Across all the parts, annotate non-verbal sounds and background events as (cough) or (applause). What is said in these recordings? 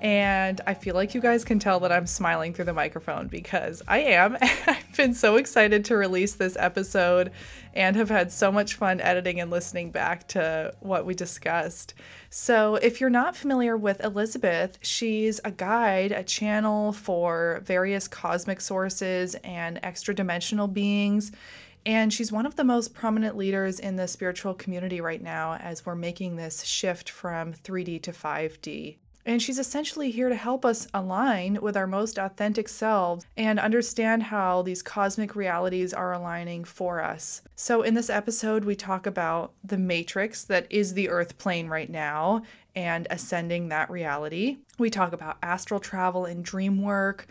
And I feel like you guys can tell that I'm smiling through the microphone because I am. (laughs) I've been so excited to release this episode and have had so much fun editing and listening back to what we discussed. So, if you're not familiar with Elizabeth, she's a guide, a channel for various cosmic sources and extra dimensional beings. And she's one of the most prominent leaders in the spiritual community right now as we're making this shift from 3D to 5D. And she's essentially here to help us align with our most authentic selves and understand how these cosmic realities are aligning for us. So, in this episode, we talk about the matrix that is the earth plane right now and ascending that reality. We talk about astral travel and dream work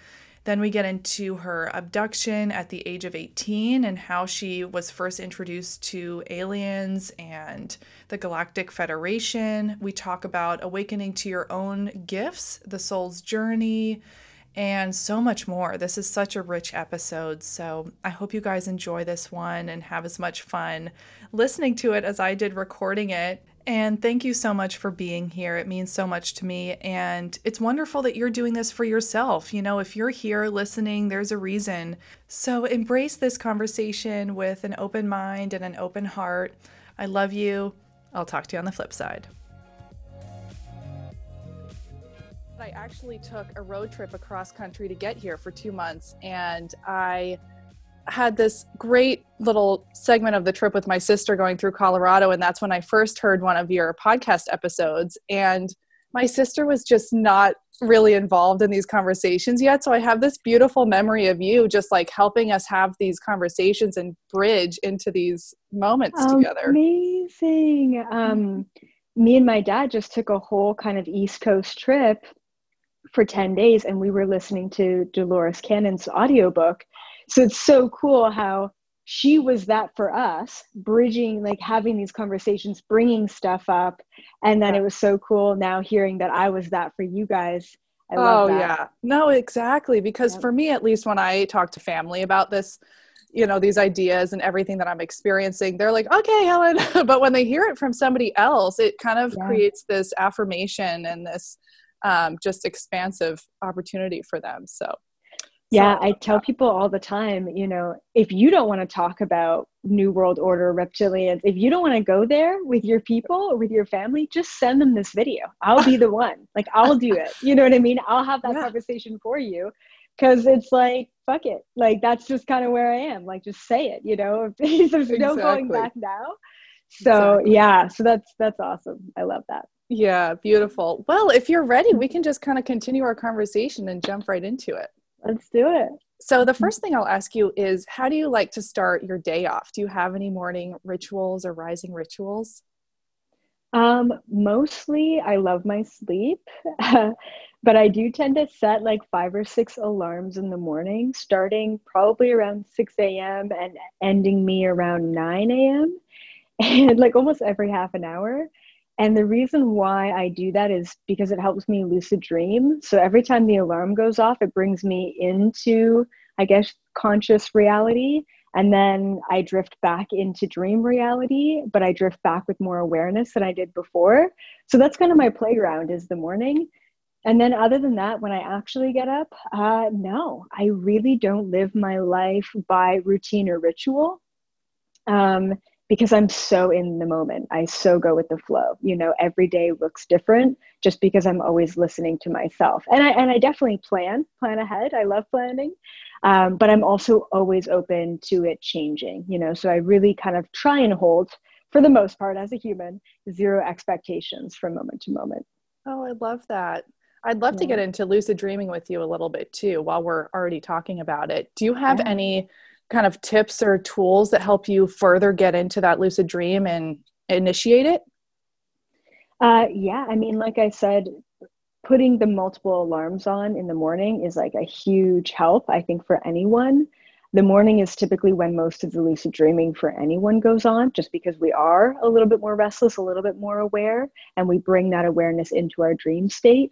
then we get into her abduction at the age of 18 and how she was first introduced to aliens and the Galactic Federation. We talk about awakening to your own gifts, the soul's journey, and so much more. This is such a rich episode. So I hope you guys enjoy this one and have as much fun listening to it as I did recording it. And thank you so much for being here. It means so much to me. And it's wonderful that you're doing this for yourself. You know, if you're here listening, there's a reason. So embrace this conversation with an open mind and an open heart. I love you. I'll talk to you on the flip side. I actually took a road trip across country to get here for two months. And I had this great little segment of the trip with my sister going through Colorado. And that's when I first heard one of your podcast episodes. And my sister was just not really involved in these conversations yet. So I have this beautiful memory of you just like helping us have these conversations and bridge into these moments together. Amazing. Um, me and my dad just took a whole kind of East Coast trip for 10 days and we were listening to Dolores Cannon's audiobook so it's so cool how she was that for us bridging like having these conversations bringing stuff up. And then it was so cool now hearing that i was that for you guys. I oh yeah. No exactly. Because yep. for me at least when i talk to family about this you know these ideas and everything that i'm experiencing they're like okay helen. (laughs) But when they hear it from somebody else it kind of yeah. creates this affirmation and this um, just expansive opportunity for them. So yeah, I tell people all the time, you know, if you don't want to talk about New World Order, reptilians, if you don't want to go there with your people or with your family, just send them this video. I'll be the (laughs) one. Like, I'll do it. You know what I mean? I'll have that yeah. conversation for you because it's like, fuck it. Like, that's just kind of where I am. Like, just say it, you know? (laughs) There's exactly. no going back now. So, exactly. yeah, so that's that's awesome. I love that. Yeah, beautiful. Well, if you're ready, we can just kind of continue our conversation and jump right into it. Let's do it. So, the first thing I'll ask you is how do you like to start your day off? Do you have any morning rituals or rising rituals? Um, mostly I love my sleep, (laughs) but I do tend to set like five or six alarms in the morning, starting probably around 6 a.m. and ending me around 9 a.m. (laughs) and like almost every half an hour. And the reason why I do that is because it helps me lucid dream. So every time the alarm goes off, it brings me into, I guess, conscious reality. And then I drift back into dream reality, but I drift back with more awareness than I did before. So that's kind of my playground is the morning. And then, other than that, when I actually get up, uh, no, I really don't live my life by routine or ritual. Um, because I'm so in the moment. I so go with the flow. You know, every day looks different just because I'm always listening to myself. And I and I definitely plan, plan ahead. I love planning. Um, but I'm also always open to it changing, you know. So I really kind of try and hold, for the most part, as a human, zero expectations from moment to moment. Oh, I love that. I'd love yeah. to get into lucid dreaming with you a little bit too while we're already talking about it. Do you have yeah. any kind of tips or tools that help you further get into that lucid dream and initiate it? Uh, yeah, I mean, like I said, putting the multiple alarms on in the morning is like a huge help, I think, for anyone. The morning is typically when most of the lucid dreaming for anyone goes on, just because we are a little bit more restless, a little bit more aware, and we bring that awareness into our dream state.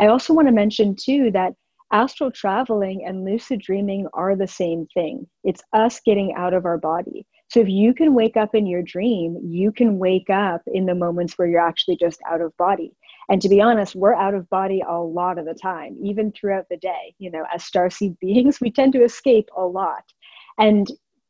I also want to mention, too, that astral traveling and lucid dreaming are the same thing. It's us getting out of our body. So if you can wake up in your dream, you can wake up in the moments where you're actually just out of body. And to be honest, we're out of body a lot of the time, even throughout the day. You know, as starseed (laughs) beings, we tend to escape a lot. And,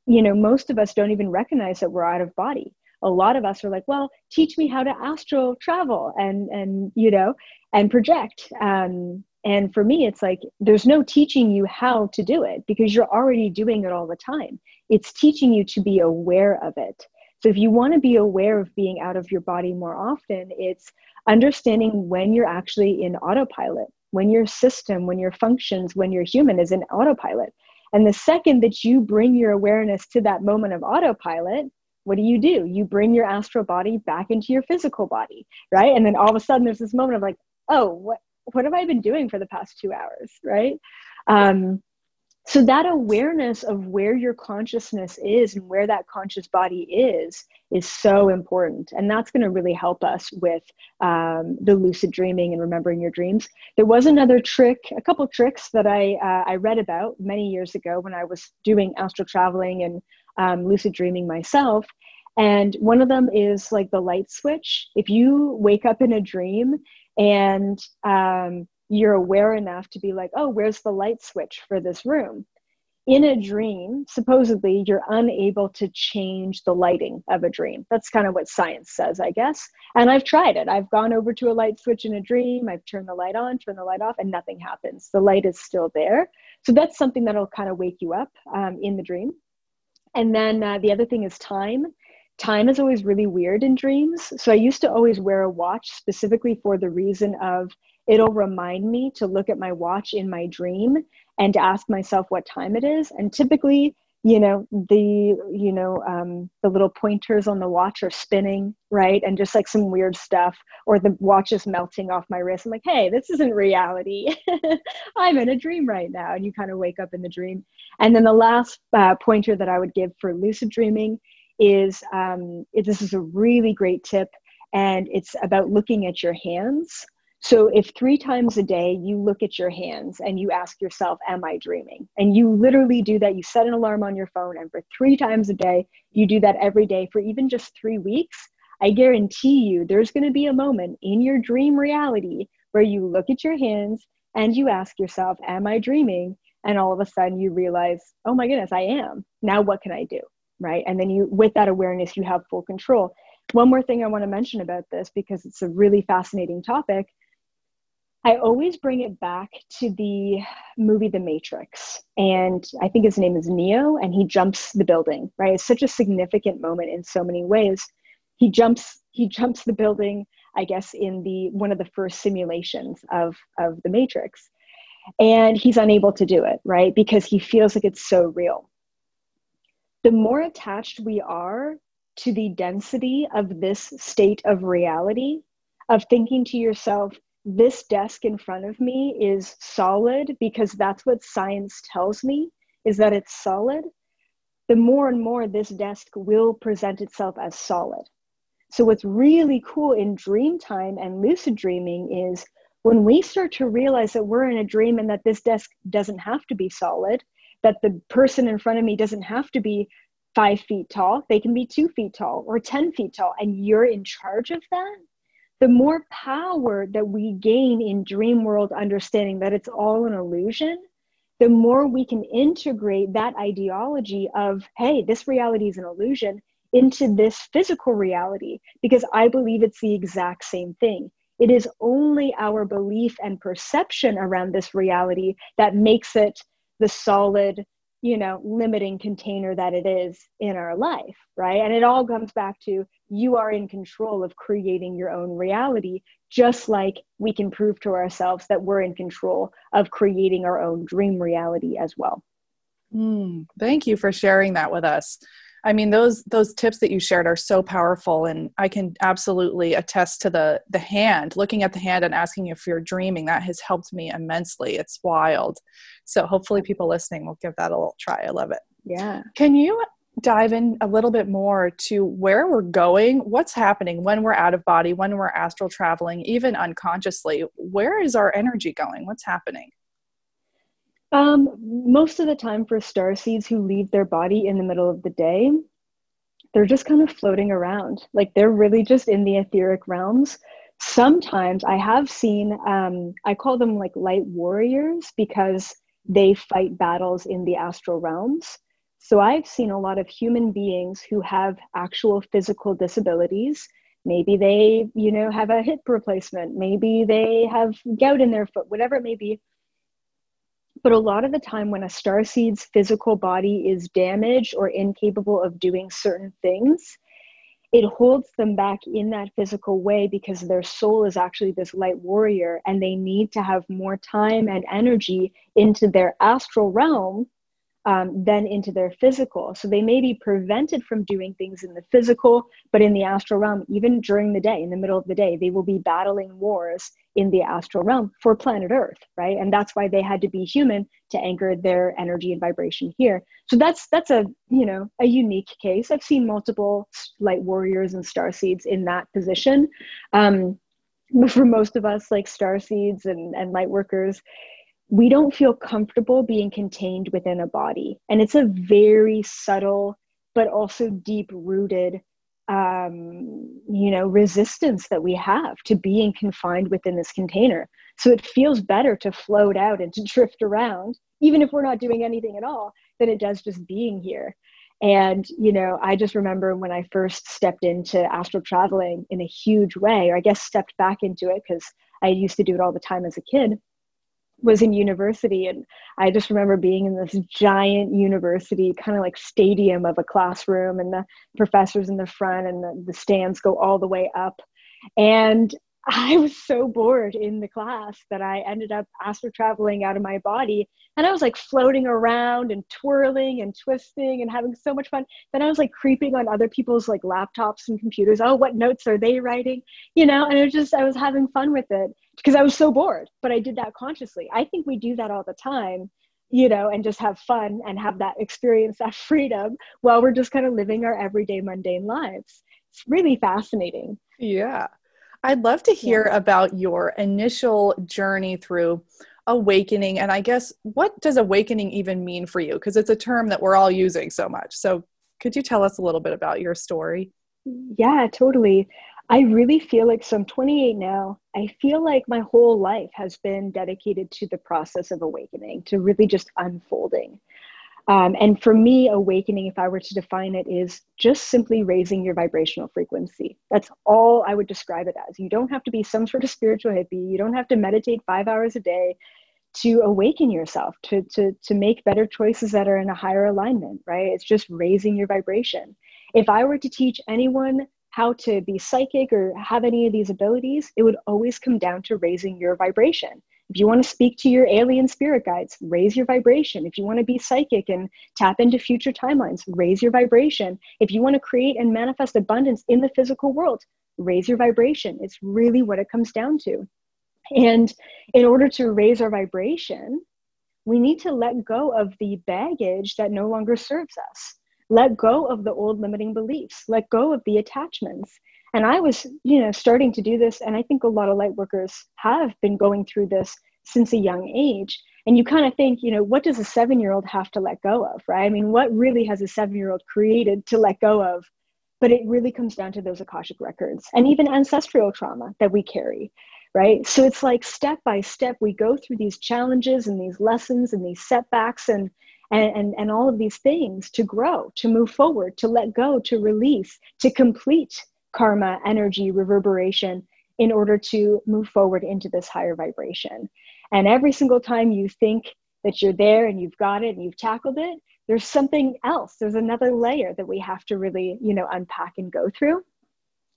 you know, most of us don't even recognize that we're out of body. A lot of us are like, well, teach me how to astral travel and, and you know, and project. Um, and for me, it's like there's no teaching you how to do it because you're already doing it all the time. It's teaching you to be aware of it. So if you want to be aware of being out of your body more often, it's understanding when you're actually in autopilot, when your system, when your functions, when your human is in autopilot. And the second that you bring your awareness to that moment of autopilot, what do you do? You bring your astral body back into your physical body, right? And then all of a sudden there's this moment of like, oh, what what have I been doing for the past two hours, right? Um, so that awareness of where your consciousness is and where that conscious body is is so important. And that's going to really help us with um, the lucid dreaming and remembering your dreams. There was another trick a couple tricks that i uh, i read about many years ago when i was doing astral traveling and um, lucid dreaming myself. And one of them is like the light switch. If you wake up in a dream and um, you're aware enough to be like, oh, where's the light switch for this room? In a dream, supposedly, you're unable to change the lighting of a dream. That's kind of what science says, I guess. And I've tried it. I've gone over to a light switch in a dream, I've turned the light on, turned the light off, and nothing happens. The light is still there. So that's something that'll kind of wake you up um, in the dream. And then uh, the other thing is time time is always really weird in dreams. So I used to always wear a watch specifically for the reason of it'll remind me to look at my watch in my dream and to ask myself what time it is. And typically, you know, the you know um, the little pointers on the watch are spinning, right, and just like some weird stuff, or the watch is melting off my wrist. I'm like, hey, this isn't reality. (laughs) I'm in a dream right now, and you kind of wake up in the dream. And then the last uh, pointer that I would give for lucid dreaming is um, it, this is a really great tip, and it's about looking at your hands. So, if three times a day you look at your hands and you ask yourself, Am I dreaming? And you literally do that, you set an alarm on your phone, and for three times a day, you do that every day for even just three weeks, I guarantee you there's going to be a moment in your dream reality where you look at your hands and you ask yourself, Am I dreaming? And all of a sudden you realize, Oh my goodness, I am. Now, what can I do? Right? And then you, with that awareness, you have full control. One more thing I want to mention about this because it's a really fascinating topic. I always bring it back to the movie The Matrix. And I think his name is Neo, and he jumps the building, right? It's such a significant moment in so many ways. He jumps, he jumps the building, I guess, in the one of the first simulations of, of the Matrix. And he's unable to do it, right? Because he feels like it's so real the more attached we are to the density of this state of reality, of thinking to yourself, this desk in front of me is solid because that's what science tells me is that it's solid, the more and more this desk will present itself as solid. So, what's really cool in dream time and lucid dreaming is when we start to realize that we're in a dream and that this desk doesn't have to be solid, that the person in front of me doesn't have to be five feet tall, they can be two feet tall or 10 feet tall, and you're in charge of that. The more power that we gain in dream world understanding that it's all an illusion, the more we can integrate that ideology of, hey, this reality is an illusion into this physical reality, because I believe it's the exact same thing. It is only our belief and perception around this reality that makes it the solid, you know, limiting container that it is in our life, right? And it all comes back to you are in control of creating your own reality, just like we can prove to ourselves that we're in control of creating our own dream reality as well. Mm, thank you for sharing that with us. I mean, those those tips that you shared are so powerful, and I can absolutely attest to the the hand. Looking at the hand and asking if you're dreaming that has helped me immensely. It's wild. So hopefully, people listening will give that a little try. I love it. Yeah. Can you dive in a little bit more to where we're going, what's happening when we're out of body, when we're astral traveling, even unconsciously? Where is our energy going? What's happening? Um, most of the time, for star seeds who leave their body in the middle of the day, they're just kind of floating around. Like they're really just in the etheric realms. Sometimes I have seen, um, I call them like light warriors because they fight battles in the astral realms. So I've seen a lot of human beings who have actual physical disabilities. Maybe they, you know, have a hip replacement. Maybe they have gout in their foot, whatever it may be. But a lot of the time, when a star seed's physical body is damaged or incapable of doing certain things, it holds them back in that physical way because their soul is actually this light warrior and they need to have more time and energy into their astral realm um, then into their physical. So they may be prevented from doing things in the physical, but in the astral realm, even during the day, in the middle of the day, they will be battling wars in the astral realm for planet Earth, right? And that's why they had to be human to anchor their energy and vibration here. So that's that's a you know a unique case. I've seen multiple light warriors and star seeds in that position. Um, for most of us, like star seeds and, and light workers, we don't feel comfortable being contained within a body. And it's a very subtle, but also deep rooted, um, you know, resistance that we have to being confined within this container. So it feels better to float out and to drift around, even if we're not doing anything at all, than it does just being here. And, you know, I just remember when I first stepped into astral traveling in a huge way, or I guess stepped back into it because I used to do it all the time as a kid was in university and i just remember being in this giant university kind of like stadium of a classroom and the professors in the front and the, the stands go all the way up. And i was so bored in the class that i ended up astral traveling out of my body and i was like floating around and twirling and twisting and having so much fun then i was like creeping on other people's like laptops and computers oh what notes are they writing you know and it was just i was having fun with it because I was so bored, but I did that consciously. I think we do that all the time, you know, and just have fun and have that experience, that (laughs) freedom while we're just kind of living our everyday mundane lives. It's really fascinating. Yeah. I'd love to hear yeah. about your initial journey through awakening. And I guess, what does awakening even mean for you? Because it's a term that we're all using so much. So, could you tell us a little bit about your story? Yeah, totally. I really feel like, so I'm 28 now. I feel like my whole life has been dedicated to the process of awakening, to really just unfolding. Um, and for me, awakening, if I were to define it, is just simply raising your vibrational frequency. That's all I would describe it as. You don't have to be some sort of spiritual hippie. You don't have to meditate five hours a day to awaken yourself, to, to, to make better choices that are in a higher alignment, right? It's just raising your vibration. If I were to teach anyone how to be psychic or have any of these abilities, it would always come down to raising your vibration. If you want to speak to your alien spirit guides, raise your vibration. If you want to be psychic and tap into future timelines, raise your vibration. If you want to create and manifest abundance in the physical world, raise your vibration. It's really what it comes down to. And in order to raise our vibration, we need to let go of the baggage that no longer serves us let go of the old limiting beliefs let go of the attachments and i was you know starting to do this and i think a lot of light workers have been going through this since a young age. And you kind of think you know what does a seven year old have to let go of right? I mean what really has a seven year old created to let go of? But it really comes down to those akashic records and even ancestral trauma that we carry right? So it's like step by step we go through these challenges and these lessons and these setbacks and and, and, and all of these things to grow, to move forward, to let go, to release, to complete karma, energy, reverberation in order to move forward into this higher vibration. And every single time you think that you're there and you've got it and you've tackled it, there's something else. There's another layer that we have to really, you know, unpack and go through.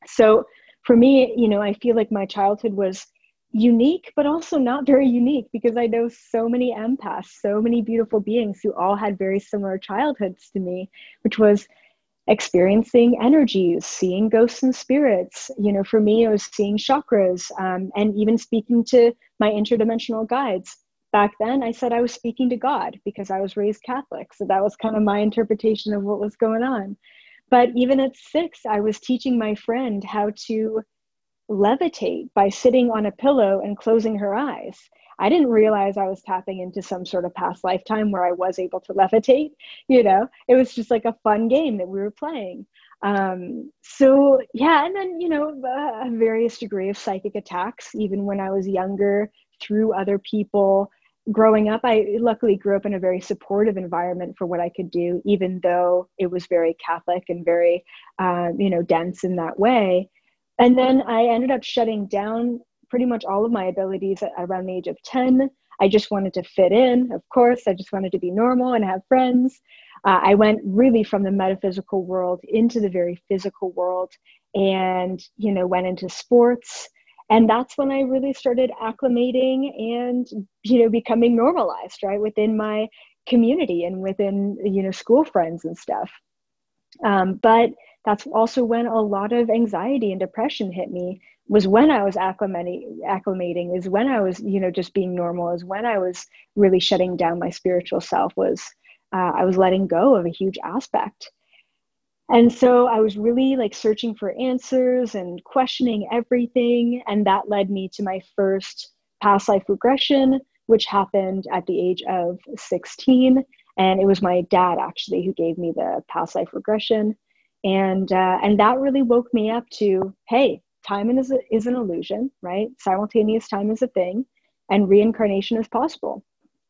So for me, you know, I feel like my childhood was unique, but also not very unique because I know so many empaths, so many beautiful beings who all had very similar childhoods to me, which was experiencing energies, seeing ghosts and spirits. You know, for me, it was seeing chakras um, and even speaking to my interdimensional guides. back then I said I was speaking to God because I was raised Catholic. So that was kind of my interpretation of what was going on. But even at six, I was teaching my friend how to levitate by sitting on a pillow and closing her eyes. I didn't realize I was tapping into some sort of past lifetime where I was able to levitate. You know, it was just like a fun game that we were playing. Um, so yeah, and then you know, a various degree of psychic attacks, even when I was younger, through other people growing up, I luckily grew up in a very supportive environment for what I could do, even though it was very Catholic and very, uh, you know, dense in that way. And then I ended up shutting down pretty much all of my abilities at around the age of 10. I just wanted to fit in, of course. I just wanted to be normal and have friends. Uh, I went really from the metaphysical world into the very physical world and, you know, went into sports and that's when i really started acclimating and you know becoming normalized right within my community and within you know school friends and stuff um, but that's also when a lot of anxiety and depression hit me was when i was acclimating acclimating is when i was you know just being normal is when i was really shutting down my spiritual self was uh, i was letting go of a huge aspect and so I was really like searching for answers and questioning everything. And that led me to my first past life regression, which happened at the age of 16. And it was my dad actually who gave me the past life regression. And, uh, and that really woke me up to hey, time is, a, is an illusion, right? Simultaneous time is a thing, and reincarnation is possible.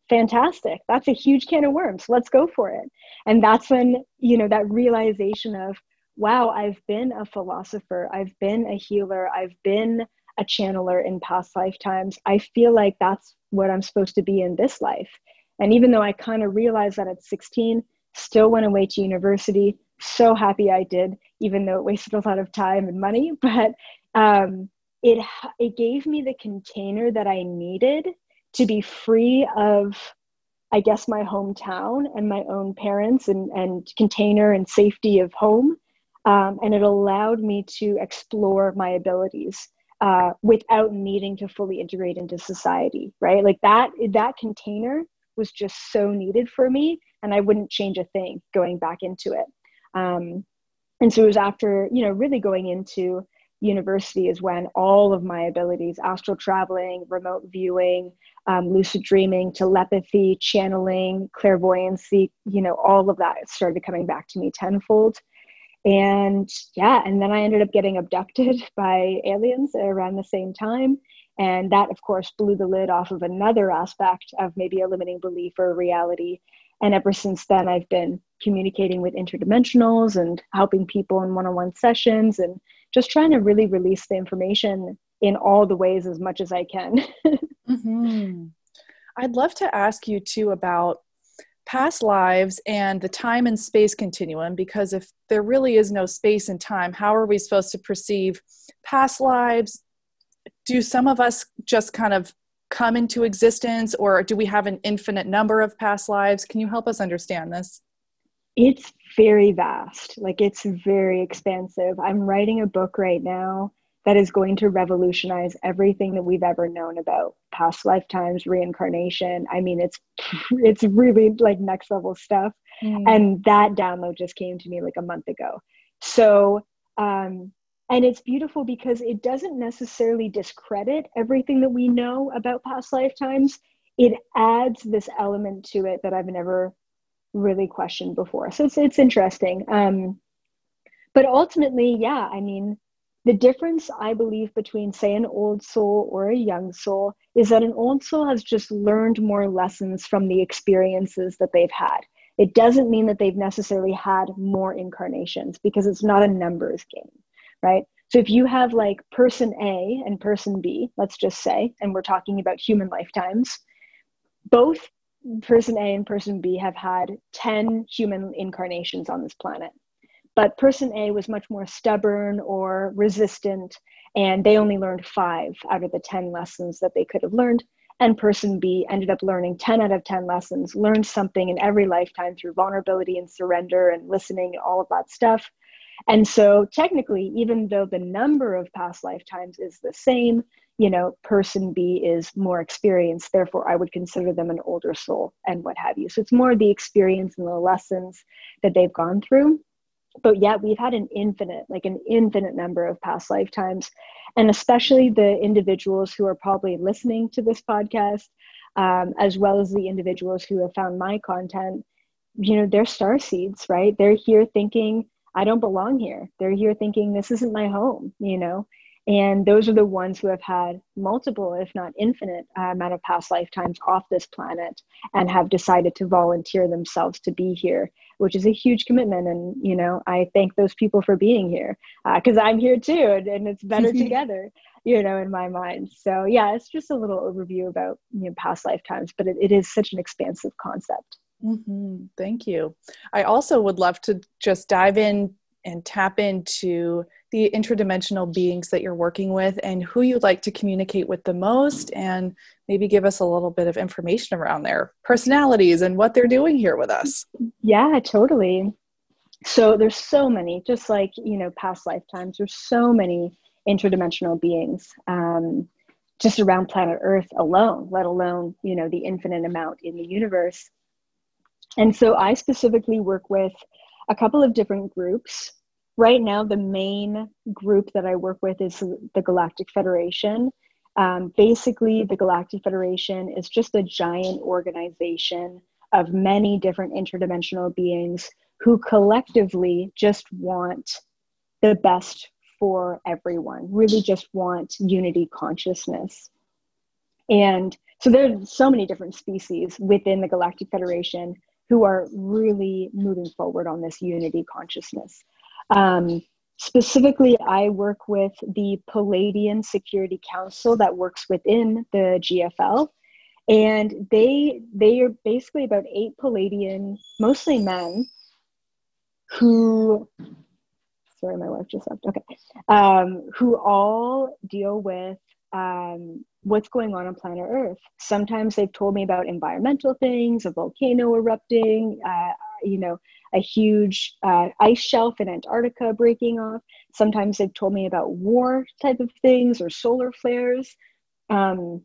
Fantastic. That's a huge can of worms. Let's go for it. And that's when you know that realization of wow i've been a philosopher i've been a healer i've been a channeler in past lifetimes. I feel like that's what i'm supposed to be in this life. And even though i kind of realized that at 16 still went away to university so happy i did even though it wasted a lot of time and money (laughs) but um, it it gave me the container that i needed to be free of I guess my hometown and my own parents and, and container and safety of home. Um, and it allowed me to explore my abilities uh, without needing to fully integrate into society, right? Like that, that container was just so needed for me, and I wouldn't change a thing going back into it. Um, and so it was after, you know, really going into university is when all of my abilities astral traveling remote viewing um, lucid dreaming telepathy channeling clairvoyancy you know all of that started coming back to me tenfold. And yeah and then i ended up getting abducted (laughs) by aliens around the same time. And that of course blew the lid off of another aspect of maybe a limiting belief or reality. And ever since then i've been communicating with interdimensionals and helping people in one-on-one sessions and just trying to really release the information in all the ways as much as I can. (laughs) mm-hmm. I'd love to ask you too about past lives and the time and space continuum because if there really is no space and time, how are we supposed to perceive past lives? Do some of us just kind of come into existence or do we have an infinite number of past lives? Can you help us understand this? It's very vast. Like it's very expansive. I'm writing a book right now that is going to revolutionize everything that we've ever known about past lifetimes, reincarnation. I mean, it's (laughs) it's really like next level stuff. Mm. And that download just came to me like a month ago. So um and it's beautiful because it doesn't necessarily discredit everything that we know about past lifetimes. It adds this element to it that I've never really questioned before. So it's it's interesting. Um, but ultimately, yeah, I mean, the difference I believe between say an old soul or a young soul is that an old soul has just learned more lessons from the experiences that they've had. It doesn't mean that they've necessarily had more incarnations because it's not a numbers game, right? So if you have like person A and person B, let's just say, and we're talking about human lifetimes, both person A and person B have had 10 human incarnations on this planet. But person A was much more stubborn or resistant, and they only learned five out of the 10 lessons that they could have learned. And person B ended up learning 10 out of 10 lessons, learned something in every lifetime through vulnerability and surrender and listening, all of that stuff. And so, technically, even though the number of past lifetimes is the same, you know, person B is more experienced, therefore I would consider them an older soul and what have you. So it's more the experience and the lessons that they've gone through. But yet we've had an infinite, like an infinite number of past lifetimes. And especially the individuals who are probably listening to this podcast, um, as well as the individuals who have found my content, you know, they're star seeds, right? They're here thinking, I don't belong here. They're here thinking, this isn't my home, you know? And those are the ones who have had multiple, if not infinite, uh, amount of past lifetimes off this planet and have decided to volunteer themselves to be here, which is a huge commitment. And, you know, I thank those people for being here because uh, I'm here too, and, and it's better (laughs) together, you know, in my mind. So, yeah, it's just a little overview about you know, past lifetimes, but it, it is such an expansive concept. Mm-hmm. Thank you. I also would love to just dive in and tap into the interdimensional beings that you're working with and who you'd like to communicate with the most and maybe give us a little bit of information around their personalities and what they're doing here with us yeah totally so there's so many just like you know past lifetimes there's so many interdimensional beings um, just around planet earth alone let alone you know the infinite amount in the universe and so i specifically work with a couple of different groups. Right now, the main group that I work with is the Galactic Federation. Um, basically, the Galactic Federation is just a giant organization of many different interdimensional beings who collectively just want the best for everyone, really just want unity consciousness. And so there's so many different species within the Galactic Federation who are really moving forward on this unity consciousness. Um, specifically, I work with the Pleiadian Security Council that works within the GFL. And they they are basically about eight Pleiadian, mostly men, who sorry, my wife just left. Okay, um, who all deal with um, what's going on on planet Earth. Sometimes they've told me about environmental things, a volcano erupting, uh, you know, a huge uh, ice shelf in Antarctica breaking off. Sometimes they've told me about war type of things or solar flares. Um,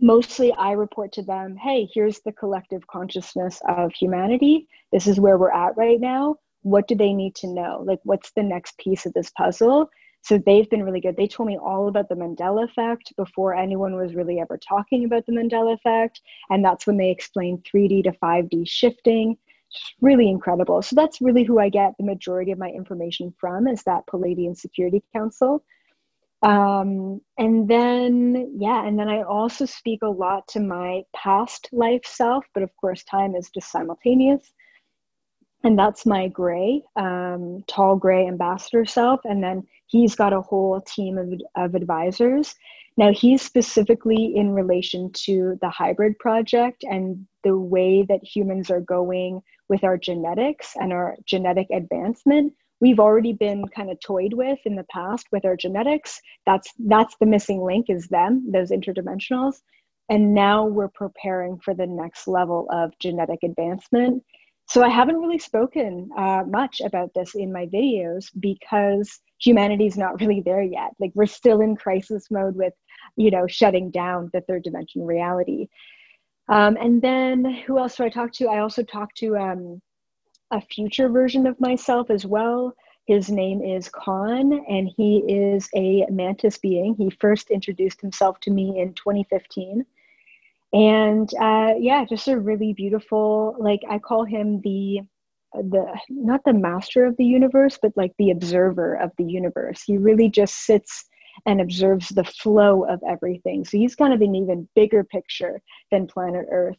mostly I report to them, hey, here's the collective consciousness of humanity. This is where we're at right now. What do they need to know? Like, what's the next piece of this puzzle? So they've been really good. They told me all about the Mandela effect before anyone was really ever talking about the Mandela effect. And that's when they explained 3D to 5D shifting. Just really incredible. So that's really who I get the majority of my information from is that Pleiadian Security Council. Um, and then, yeah, and then I also speak a lot to my past life self, but of course, time is just simultaneous and that's my gray um, tall gray ambassador self. And then he's got a whole team of, of advisors. Now he's specifically in relation to the hybrid project and the way that humans are going with our genetics and our genetic advancement. We've already been kind of toyed with in the past with our genetics. That's that's the missing link is them those interdimensionals. And now we're preparing for the next level of genetic advancement so I haven't really spoken uh, much about this in my videos because humanity is not (laughs) really there yet. Like we're still in crisis mode with, you know, shutting down the third dimension reality. Um, and then who else do I talk to? I also talk to um, a future version of myself as well. His name is Khan, and he is a mantis being. He first introduced himself to me in 2015 and uh, yeah just a really beautiful like i call him the the not the master of the universe but like the observer of the universe. He really just sits and observes the flow of everything. So he's kind of an even bigger picture than planet earth.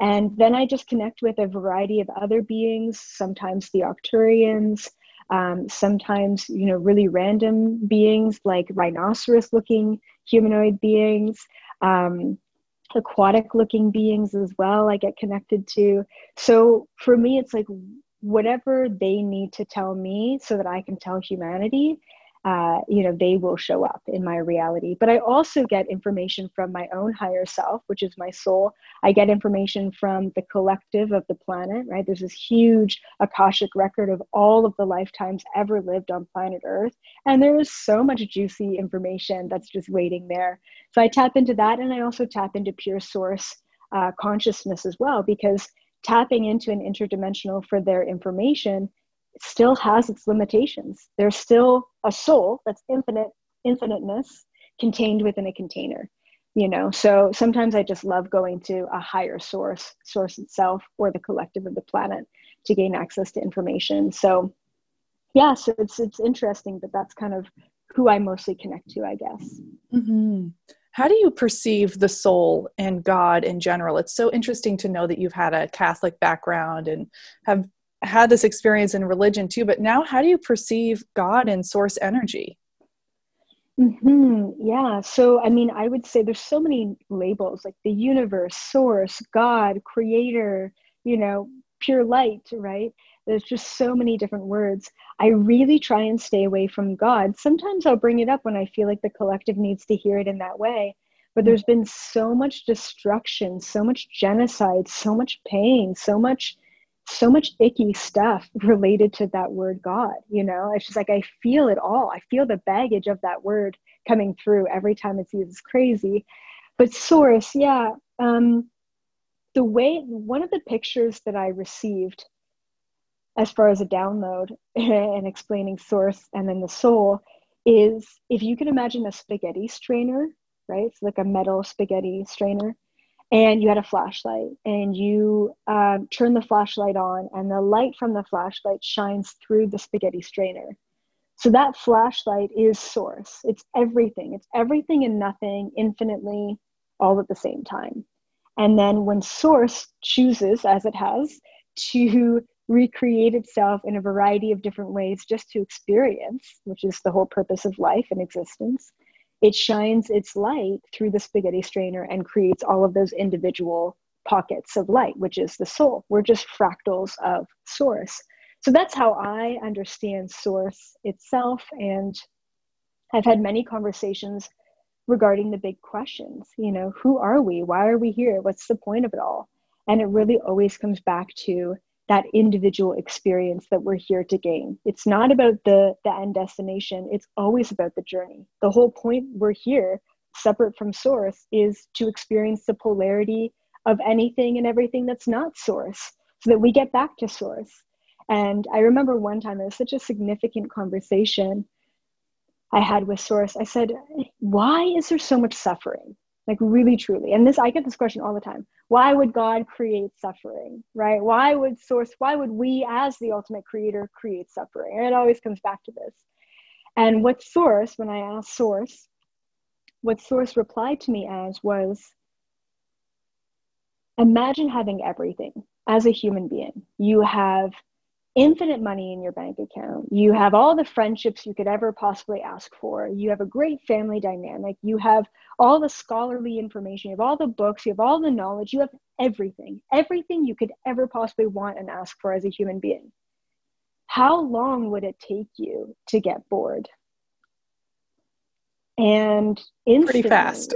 And then i just connect with a variety of other beings sometimes the arcturians um, sometimes you know really random beings like rhinoceros looking humanoid beings um, aquatic looking beings as well i get connected to. So for me it's like whatever they need to tell me so that i can tell humanity uh, you know, they will show up in my reality. But I also get information from my own higher self, which is my soul. I get information from the collective of the planet, right? There's this huge Akashic record of all of the lifetimes ever lived on planet Earth. And there is so much juicy information that's just waiting there. So I tap into that. And I also tap into pure source uh, consciousness as well, because tapping into an interdimensional for their information still has its limitations. There's still a soul that's infinite, infiniteness contained within a container. You know, so sometimes I just love going to a higher source, source itself, or the collective of the planet to gain access to information. So, yeah, so it's it's interesting, but that's kind of who I mostly connect to, I guess. Mm-hmm. How do you perceive the soul and God in general? It's so interesting to know that you've had a Catholic background and have had this experience in religion too, but now how do you perceive God and source energy? Mm-hmm. Yeah. So, I mean, I would say there's so many labels like the universe, source, God, creator, you know, pure light, right? There's just so many different words. I really try and stay away from God. Sometimes I'll bring it up when I feel like the collective needs to hear it in that way. But there's been so much destruction, so much genocide, so much pain, so much so much icky stuff related to that word God. You know, it's just like I feel it all. I feel the baggage of that word coming through every time it's used. It's crazy. But source, yeah. Um, the way one of the pictures that I received as far as a download (laughs) and explaining source and then the soul is if you can imagine a spaghetti strainer, right? It's like a metal spaghetti strainer and you had a flashlight and you um, turn the flashlight on and the light from the flashlight shines through the spaghetti strainer. So that flashlight is source. It's everything. It's everything and nothing infinitely all at the same time. And then when source chooses as it has to recreate itself in a variety of different ways just to experience which is the whole purpose of life and existence it shines its light through the spaghetti strainer and creates all of those individual pockets of light, which is the soul. We're just fractals of source. So that's how I understand source itself. And I've had many conversations regarding the big questions. You know, who are we? Why are we here? What's the point of it all? And it really always comes back to that individual experience that we're here to gain. It's not about the, the end destination, it's always about the journey. The whole point we're here, separate from source, is to experience the polarity of anything and everything that's not source so that we get back to source. And I remember one time it was such a significant conversation I had with source. I said, Why is there so much suffering? Like really truly. And this i get this question all the time. Why would god create suffering right? Why would source why would we as the ultimate creator create suffering? And it always comes back to this. And what source when i asked source what source replied to me as was imagine having everything as a human being. You have infinite money in your bank account. You have all the friendships you could ever possibly ask for. You have a great family dynamic. You have all the scholarly information. You have all the books. You have all the knowledge. You have everything, everything you could ever possibly want and ask for as a human being. How long would it take you to get bored? And instantly, pretty fast.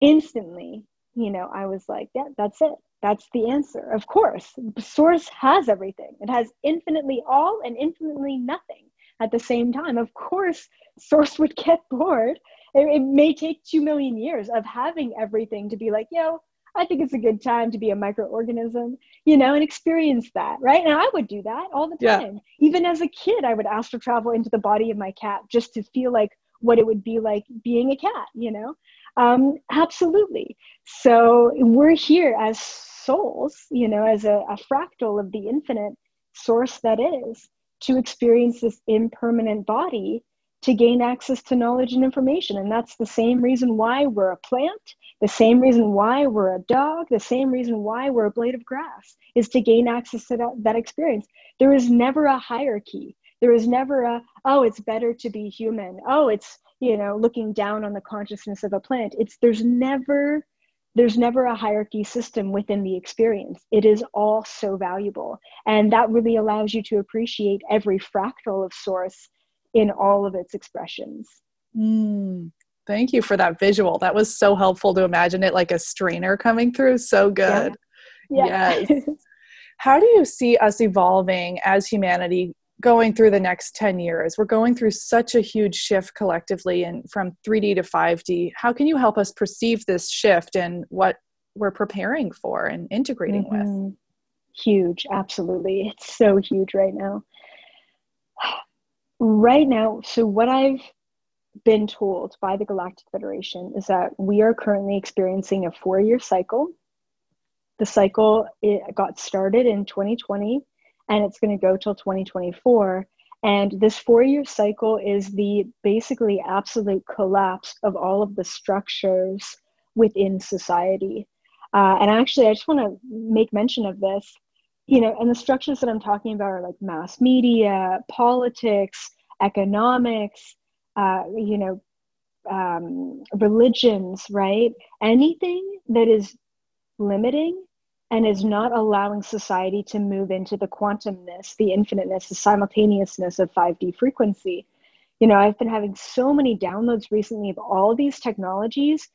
instantly, you know, I was like, yeah, that's it. That's the answer. Of course, source has everything. It has infinitely all and infinitely nothing at the same time. Of course, source would get (laughs) bored. It, it may take 2 million years of having everything to be like, yo, I think it's a good time to be a microorganism, you know, and experience that, right? And I would do that all the time. Yeah. Even as a kid, I would astral travel into the body of my cat just to feel like what it would be like being a cat, you know? Um, absolutely. So we're here as souls, you know, as a, a fractal of the infinite source that is, to experience this impermanent body to gain access to knowledge and information. And that's the same reason why we're a plant, the same reason why we're a dog, the same reason why we're a blade of grass, is to gain access to that, that experience. There is never a hierarchy. There is never a, oh, it's better to be human. Oh, it's, you know, looking down on the consciousness of a plant. It's, there's never there's never a hierarchy system within the experience. It is all so valuable. And that really allows you to appreciate every fractal of source in all of its expressions. Mm, thank you for that visual. That was so helpful to imagine it like a strainer coming through. So good. Yeah. yeah. Yes. (laughs) How do you see us evolving as humanity going through the next 10 years? We're going through such a huge shift collectively and from 3D to 5D. How can you help us perceive this shift and what we're preparing for and integrating mm-hmm. with? Huge, absolutely. It's so huge right now. (sighs) Right now, so what I've been told by the Galactic Federation is that we are currently experiencing a four year cycle. The cycle it got started in 2020 and it's going to go till 2024. And this four year cycle is the basically absolute collapse of all of the structures within society. Uh, and actually, I just want to make mention of this. You know, and the structures that I'm talking about are like mass media, politics, economics, uh, you know, um, religions, right? Anything that is limiting and is not allowing society to move into the quantumness, the infiniteness, the simultaneousness of 5D frequency. You know, I've been having so many downloads recently of all these technologies,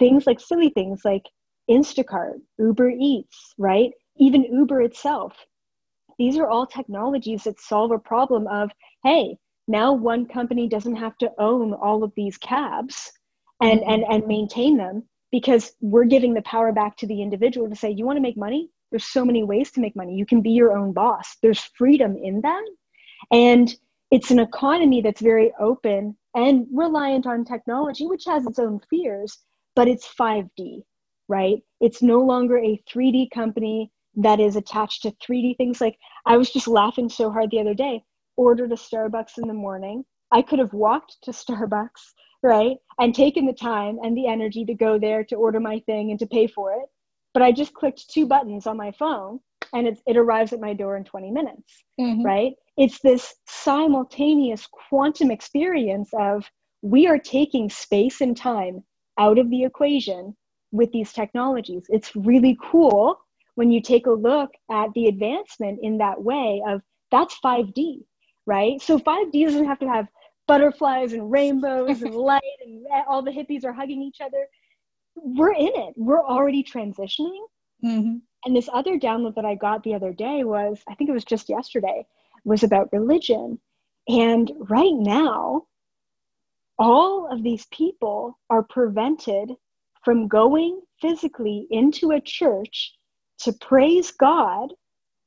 things like silly things like Instacart, Uber Eats, right? Even Uber itself. These are all technologies that solve a problem of, hey, now one company doesn't have to own all of these cabs and, and, and maintain them because we're giving the power back to the individual to say, you want to make money? There's so many ways to make money. You can be your own boss. There's freedom in that. And it's an economy that's very open and reliant on technology, which has its own fears, but it's 5D right? It's no longer a 3D company that is attached to 3D things. Like I was just laughing so hard the other day, ordered a Starbucks in the morning. I could have walked to Starbucks, right? And taken the time and the energy to go there to order my thing and to pay for it. But I just clicked two buttons on my phone and it, it arrives at my door in 20 minutes, mm-hmm. right? It's this simultaneous quantum experience of we are taking space and time out of the equation with these technologies. It's really cool when you take a look at the advancement in that way of that's 5D, right? So 5D doesn't have to have butterflies and rainbows and (laughs) light and all the hippies are hugging each other. We're in it. We're already transitioning. Mm-hmm. And this other download that I got the other day was, I think it was just yesterday, was about religion. And right now, all of these people are prevented from going physically into a church to praise God,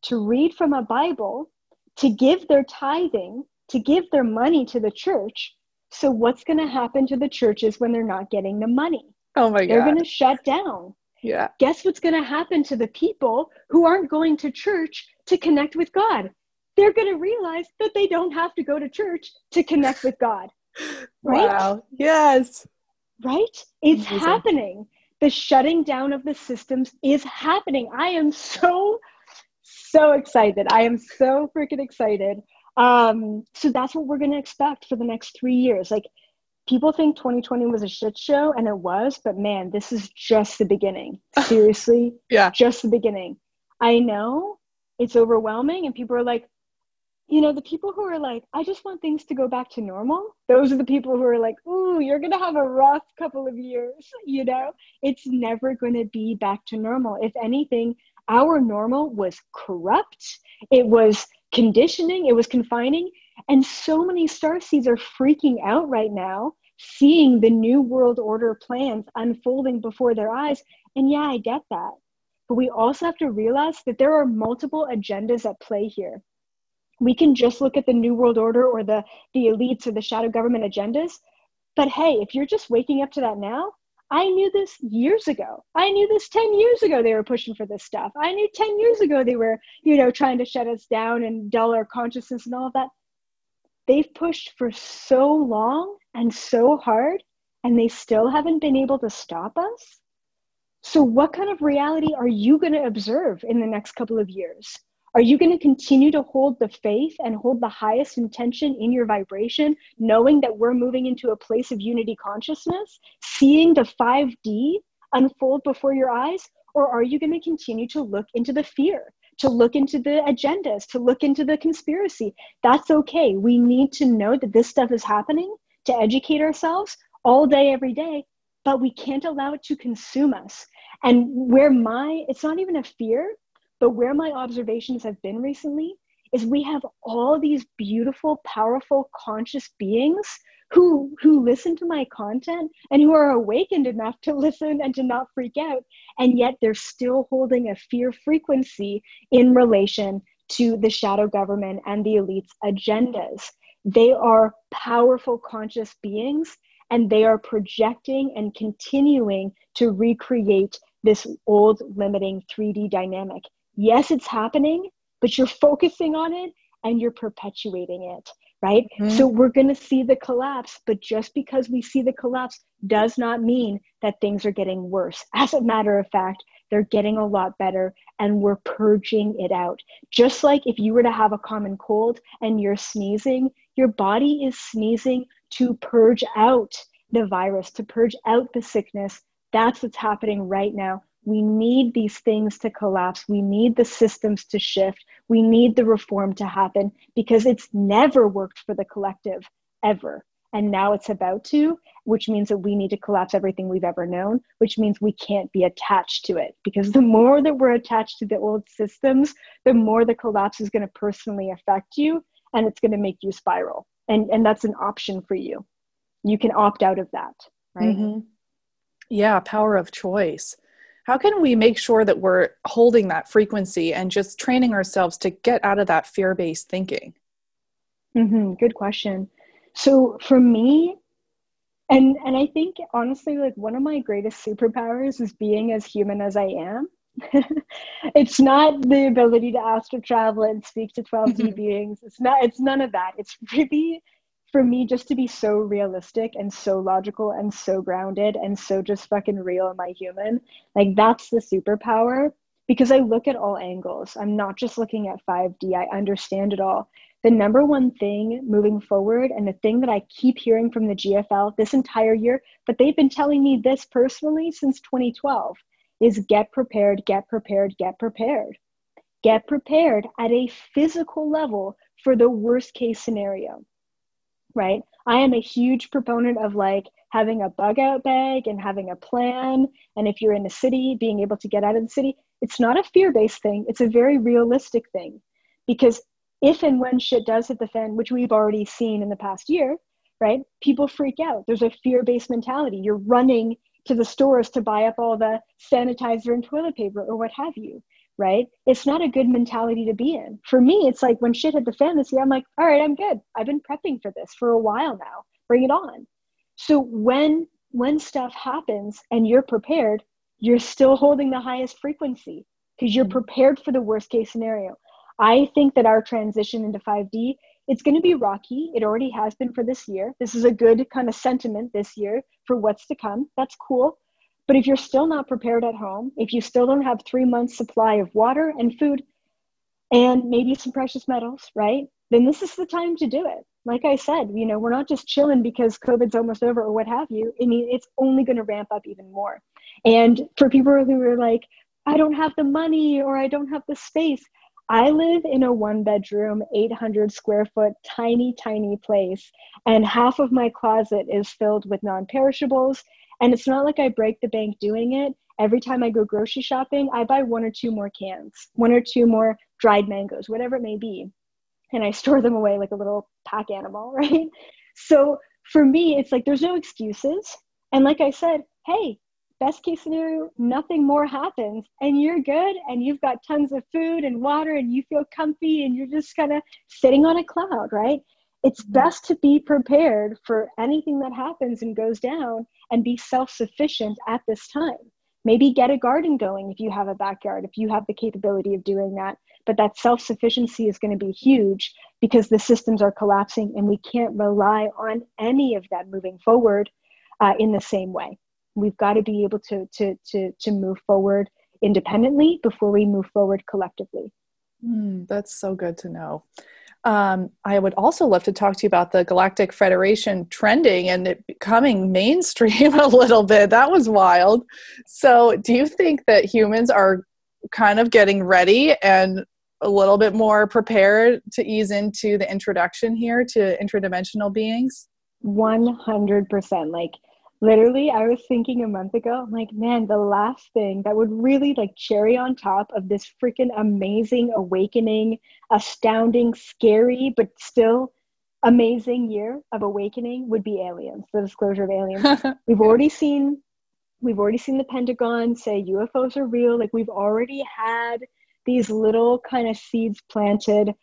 to read from a Bible, to give their tithing, to give their money to the church. So, what's going to happen to the churches when they're not getting the money? Oh my God. They're going to shut down. Yeah. Guess what's going to happen to the people who aren't going to church to connect with God? They're going to realize that they don't have to go to church to connect with God. (laughs) Right? Wow. Yes right? It's Amazing. happening. The shutting down of the systems is happening. I am so, so excited. I am so freaking excited. Um, so that's what we're going to expect for the next three years. Like, people think 2020 was a shit show, and it was, but man, this is just the beginning. (laughs) Seriously, yeah, just the beginning. I know it's overwhelming, and people are like, you know, the people who are like, I just want things to go back to normal, those are the people who are like, ooh, you're going to have a rough couple of years, (laughs) you know? It's never going to be back to normal. If anything, our normal was corrupt, it was conditioning, it was confining. And so many star seeds are freaking out right now, seeing the new world order plans unfolding before their eyes. And yeah, I get that. But we also have to realize that there are multiple agendas at play here we can just look at the new world order or the the elites or the shadow government agendas but hey if you're just waking up to that now i knew this years ago. I knew this 10 years ago they were pushing for this stuff. I knew 10 years ago they were you know trying to shut us down and dull our consciousness and all of that. They've pushed for so long and so hard and they still haven't been able to stop us. So what kind of reality are you going to observe in the next couple of years are you going to continue to hold the faith and hold the highest intention in your vibration, knowing that we're moving into a place of unity consciousness, seeing the 5D unfold before your eyes? Or are you going to continue to look into the fear, to look into the agendas, to look into the conspiracy. That's okay. We need to know that this stuff is happening to educate ourselves all day, every day, but we can't allow it to consume us. And where my, it's not even a fear, but where my observations have been recently is we have all these beautiful, powerful, conscious beings who who listen to my content and who are awakened enough to (laughs) listen and to not freak out and yet they're still holding a fear frequency in relation to the shadow government and the elites agendas they are powerful conscious beings and they are projecting and continuing to recreate this old limiting 3D dynamic. Yes, it's happening, but you're focusing on it and you're perpetuating it right? Mm-hmm. So we're going to see the collapse, but just because we see the collapse does not mean that things are getting worse. As a matter of fact, they're getting a lot better and we're purging it out. Just like if you were to have a common cold and you're sneezing, your body is sneezing to purge out the virus, to purge out the sickness. That's what's happening right now we need these things to collapse. We need the systems to shift. We need the reform to happen because it's never worked for the collective ever. And now it's about to, which means that we need to collapse everything we've ever known, which means we can't be attached to it. Because the more that we're attached to the old systems, the more the collapse is going to personally affect you and it's going to make you spiral. And, and that's an option for you. You can opt out of that, right? Mm-hmm. Yeah, power of choice how can we make sure that we're holding that frequency and just training ourselves to get out of that fear-based thinking? Mm-hmm. good question. So for me and and i think honestly like one of my greatest superpowers is being as human as i am. (laughs) It's not the ability to astral travel and speak to 12d mm-hmm. beings. It's not it's none of that. It's really for me just to be so realistic and so logical and so grounded and so just fucking real in my human like that's the superpower. Because i look at all angles. I'm not just looking at 5d i understand it all. The number one thing moving forward and the thing that i keep hearing from the gfl this entire year but they've been telling me this personally since 2012 is get prepared get prepared get prepared. Get prepared at a physical level for the worst case scenario right? I am a huge proponent of like having a bug out bag and having a plan. And if you're in the city, being able to get out of the city, it's not a fear based thing, it's a very realistic thing. Because if and when shit does hit the fan, which we've already seen in the past year, right? People freak out. There's a fear based mentality. You're running to the stores to buy up all the sanitizer and toilet paper or what have you right? It's not a good mentality to be in. For me, it's like when shit hit the fan this year, I'm like, all right, I'm good. I've been prepping for this for a while now. Bring it on. So when when stuff happens and you're prepared, you're still holding the highest frequency because you're mm-hmm. prepared for the worst case scenario. I think that our transition into 5D, it's going to be rocky. It already has been for this year. This is a good kind of sentiment this year for what's to come. That's cool. But if you're still not prepared at home, if you still don't have three months supply of water and food and maybe some precious metals, right? Then this is the time to do it. Like I said, you know, we're not just chilling because COVID's almost over or what have you. I mean, it's only going to ramp up even more. And for people who are like, I don't have the money or I don't have the space, I live in a one bedroom, 800 square foot, tiny, tiny place. And half of my closet is filled with non perishables and it's not like I break the bank doing it. Every time I go grocery shopping, I buy one or two more cans, one or two more dried mangoes, whatever it may be. And I store them away like a little pack animal, (laughs) right? So for me, it's like there's no excuses. And like I said, hey, best case scenario, nothing more happens and you're good and you've got tons of food and water and you feel comfy and you're just kind of sitting on a cloud, right? It's best to be prepared for anything that happens and goes down and be self sufficient at this time. Maybe get a garden going if you have a backyard, if you have the capability of doing that. But that self sufficiency is going to be huge because the systems are collapsing and we can't rely on any of that moving forward uh, in the same way. We've got to be able to, to, to, to move forward independently before we move forward collectively. Mm, that's so good to know. Um, I would also love to talk to you about the Galactic Federation trending and it becoming mainstream (laughs) a little bit. That was wild. So, do you think that humans are kind of getting ready and a little bit more prepared to ease into the introduction here to interdimensional beings? 100%. Like, literally, I was thinking a month ago, I'm like, man, the last thing that would really like cherry on top of this freaking amazing, awakening, astounding, scary, but still amazing year of awakening would be aliens, the disclosure of aliens. (laughs) we've already seen we've already seen the Pentagon say UFOs are real. Like we've already had these little kind of seeds planted.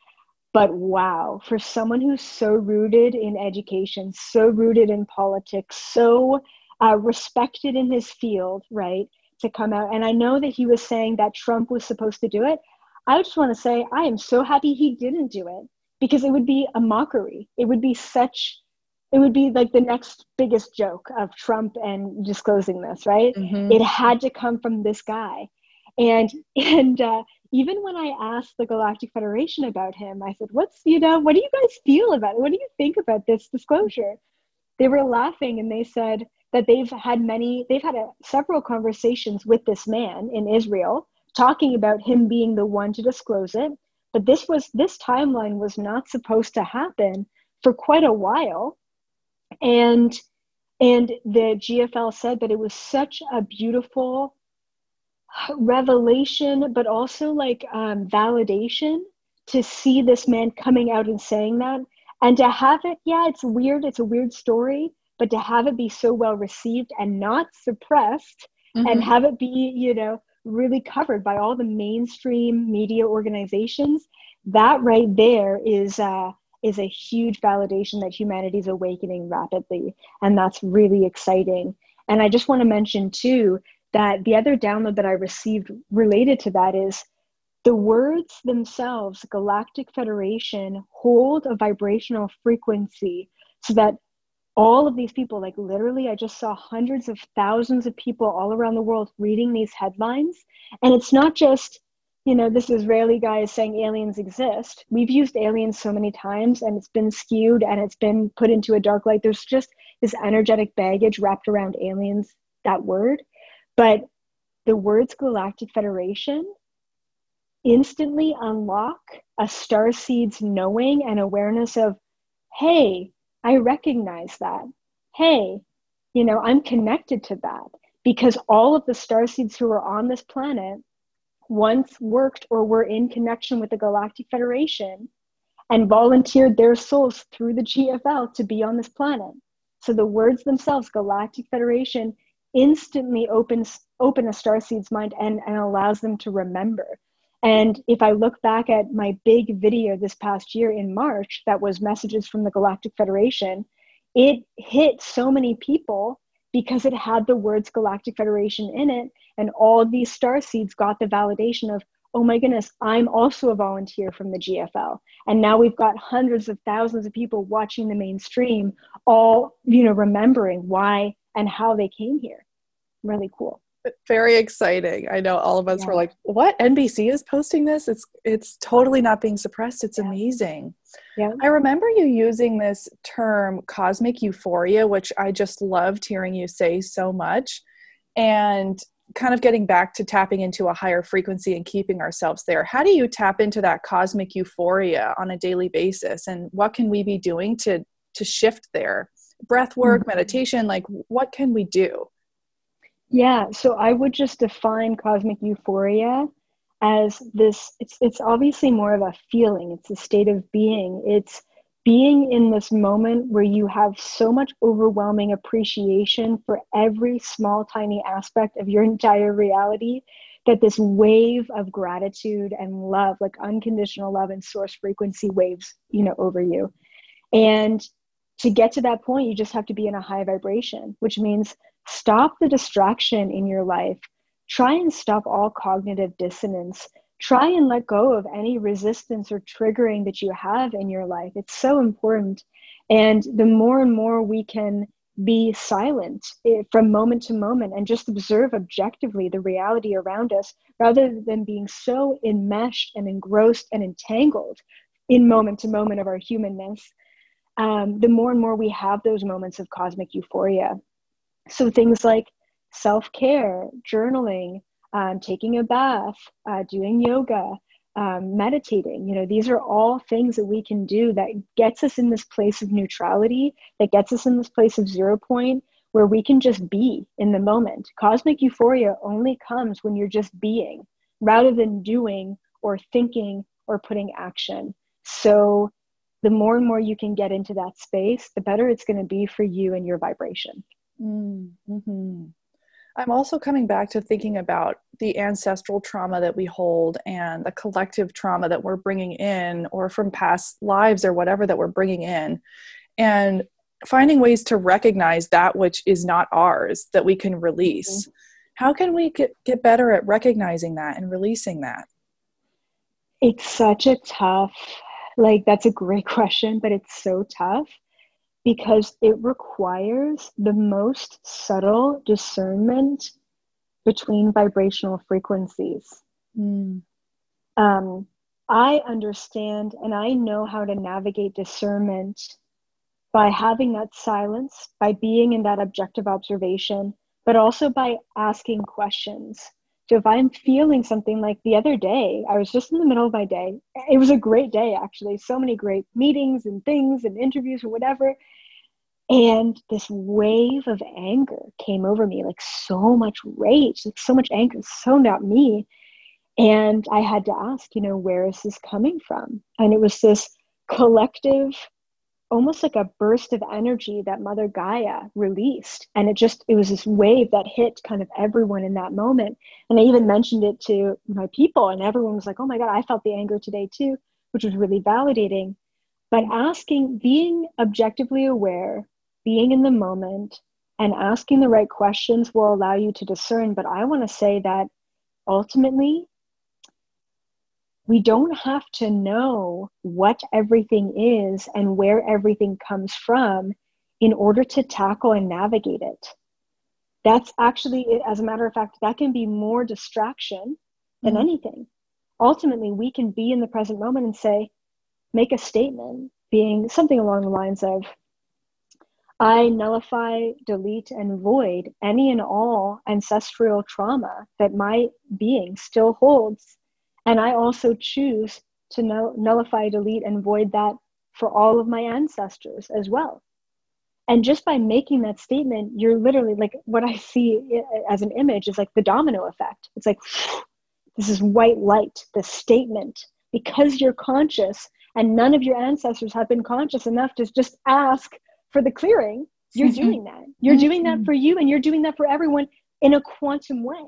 But wow, for someone who's so rooted in education, so rooted in politics, so uh, respected in his field, right, to come out. And I know that he was saying that Trump was supposed to do it. I just want to say, I am so happy he didn't do it because it would be a mockery. It would be such, it would be like the next biggest joke of Trump and disclosing this, right? Mm-hmm. It had to come from this guy. And, (laughs) and, uh, even when I asked the Galactic Federation about him, I said, What's, you know, what do you guys feel about it? What do you think about this disclosure? They were laughing and they said that they've had many, they've had a, several conversations with this man in Israel talking about him being the one to disclose it. But this was, this timeline was not supposed to happen for quite a while. And, and the GFL said that it was such a beautiful revelation, but also like um, validation to see this man coming out and saying that. And to have it, yeah, it's weird. It's a weird story, but to have it be so well received and not suppressed mm-hmm. and have it be, you know, really covered by all the mainstream media organizations, that right there is uh, is a huge validation that humanity is awakening rapidly, and that's really exciting. And I just want to mention too that the other download that I received related to that is the words themselves, Galactic Federation, hold a vibrational frequency so that all of these people, like literally, I just saw hundreds of thousands of people all around the world reading these headlines. And it's not just, you know, this Israeli guy is saying aliens exist. We've used aliens so many times and it's been skewed and it's been put into a dark light. There's just this energetic baggage wrapped around aliens, that word. But the words Galactic Federation instantly unlock a star seed's knowing and awareness of, hey, I recognize that. Hey, you know, I'm connected to that because all of the star seeds who are on this planet once worked or were in connection with the Galactic Federation and volunteered their souls through the GFL to be on this planet. So the words themselves, Galactic Federation, instantly opens open a starseed's mind and, and allows them to remember. And if i look back at my big video this past year in march that was messages from the galactic federation it hit so many people because it had the words galactic federation in it and all these star seeds got the validation of oh my goodness i'm also a volunteer from the gfl and now we've got hundreds of thousands of people watching the mainstream all you know remembering why and how they came here. Really cool. Very exciting. I know all of us yeah. were like, "What? NBC is posting this? It's it's totally not being suppressed. It's yeah. amazing." Yeah. I remember you using this term cosmic euphoria, which I just loved hearing you say so much. And kind of getting back to tapping into a higher frequency and keeping ourselves there. How do you tap into that cosmic euphoria on a daily basis and what can we be doing to to shift there? Breath work, mm-hmm. meditation? Like, what can we do? Yeah, so I would just define cosmic euphoria as this it's it's obviously more of a feeling, it's a state of being. It's being in this moment where you have so much overwhelming appreciation for every small tiny aspect of your (laughs) entire reality that this wave of gratitude and love like unconditional love and source frequency waves you know over you and to get to that point, you just have to be in a high vibration, which means stop the distraction in your life. Try and stop all cognitive dissonance. Try and let go of any resistance or triggering that you have in your life. It's so important. And the more and more we can be silent eh, from moment to moment and just observe objectively the reality around us rather than being so enmeshed and engrossed and entangled in moment to moment of our humanness um, the more and more we have those moments of cosmic euphoria. So things like self care, journaling, um, taking a bath, uh, doing yoga, um, meditating. You know, these are all things that we can do that gets us in this place of neutrality, that gets us in this place of zero point where we can just be in the moment. Cosmic euphoria only comes when you're just being rather than doing or thinking or putting action. So, the more and more you can get into that space, the better it's going to be for you and your vibration. Mm-hmm. I'm also coming back to thinking about the ancestral trauma that we hold and the collective trauma that we're bringing in, or from past lives or whatever that we're bringing in, and finding ways to recognize that which is not ours that we can release. Mm-hmm. How can we get, get better at recognizing that and releasing that? It's such a tough, like, that's a great (laughs) question, but it's so tough because it requires the most subtle discernment between vibrational frequencies. Mm. Um, I understand and I know how to navigate discernment by having that silence, by being in that objective observation, but also by asking questions. So if I'm feeling something like the other day, I was just in the middle of my day. It was a great day, actually. So many great meetings and things and interviews or whatever. And this wave of anger came over me, like so much rage, like so much anger, so not me. And I had to ask, you know, where is this coming from? And it was this collective almost like a burst of energy that mother gaia released. And it just it was this wave that hit kind of everyone in that moment. And i even mentioned it to my people and everyone was like oh my god i felt the anger today too which was really validating. But asking being objectively aware being in the moment and asking the right questions will allow you to discern. But i want to say that ultimately we don't have to know what everything is and where everything comes from in order to tackle and navigate it. That's actually, as a matter of fact, that can be more distraction than mm-hmm. anything. Ultimately, we can be in the present moment and say, make a statement, being something along the lines of, I nullify, delete, and void any and all ancestral trauma that my being still holds and I also choose to nullify, delete, and void that for all of my ancestors as well. And just by making that statement, you're literally like what I see as an image is like the domino effect. It's like this is white light, the statement, because you're conscious and none of your ancestors have been conscious enough to just ask for the clearing. You're mm-hmm. doing that. You're mm-hmm. doing that for you and you're doing that for everyone in a quantum way.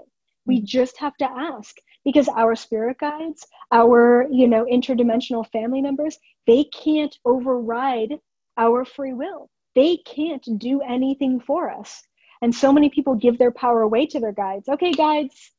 We mm-hmm. just have to ask because our spirit guides, our, you know, interdimensional family members, they can't override our free will. They can't do anything for us. And so many people give their power away to their guides. Okay, guides,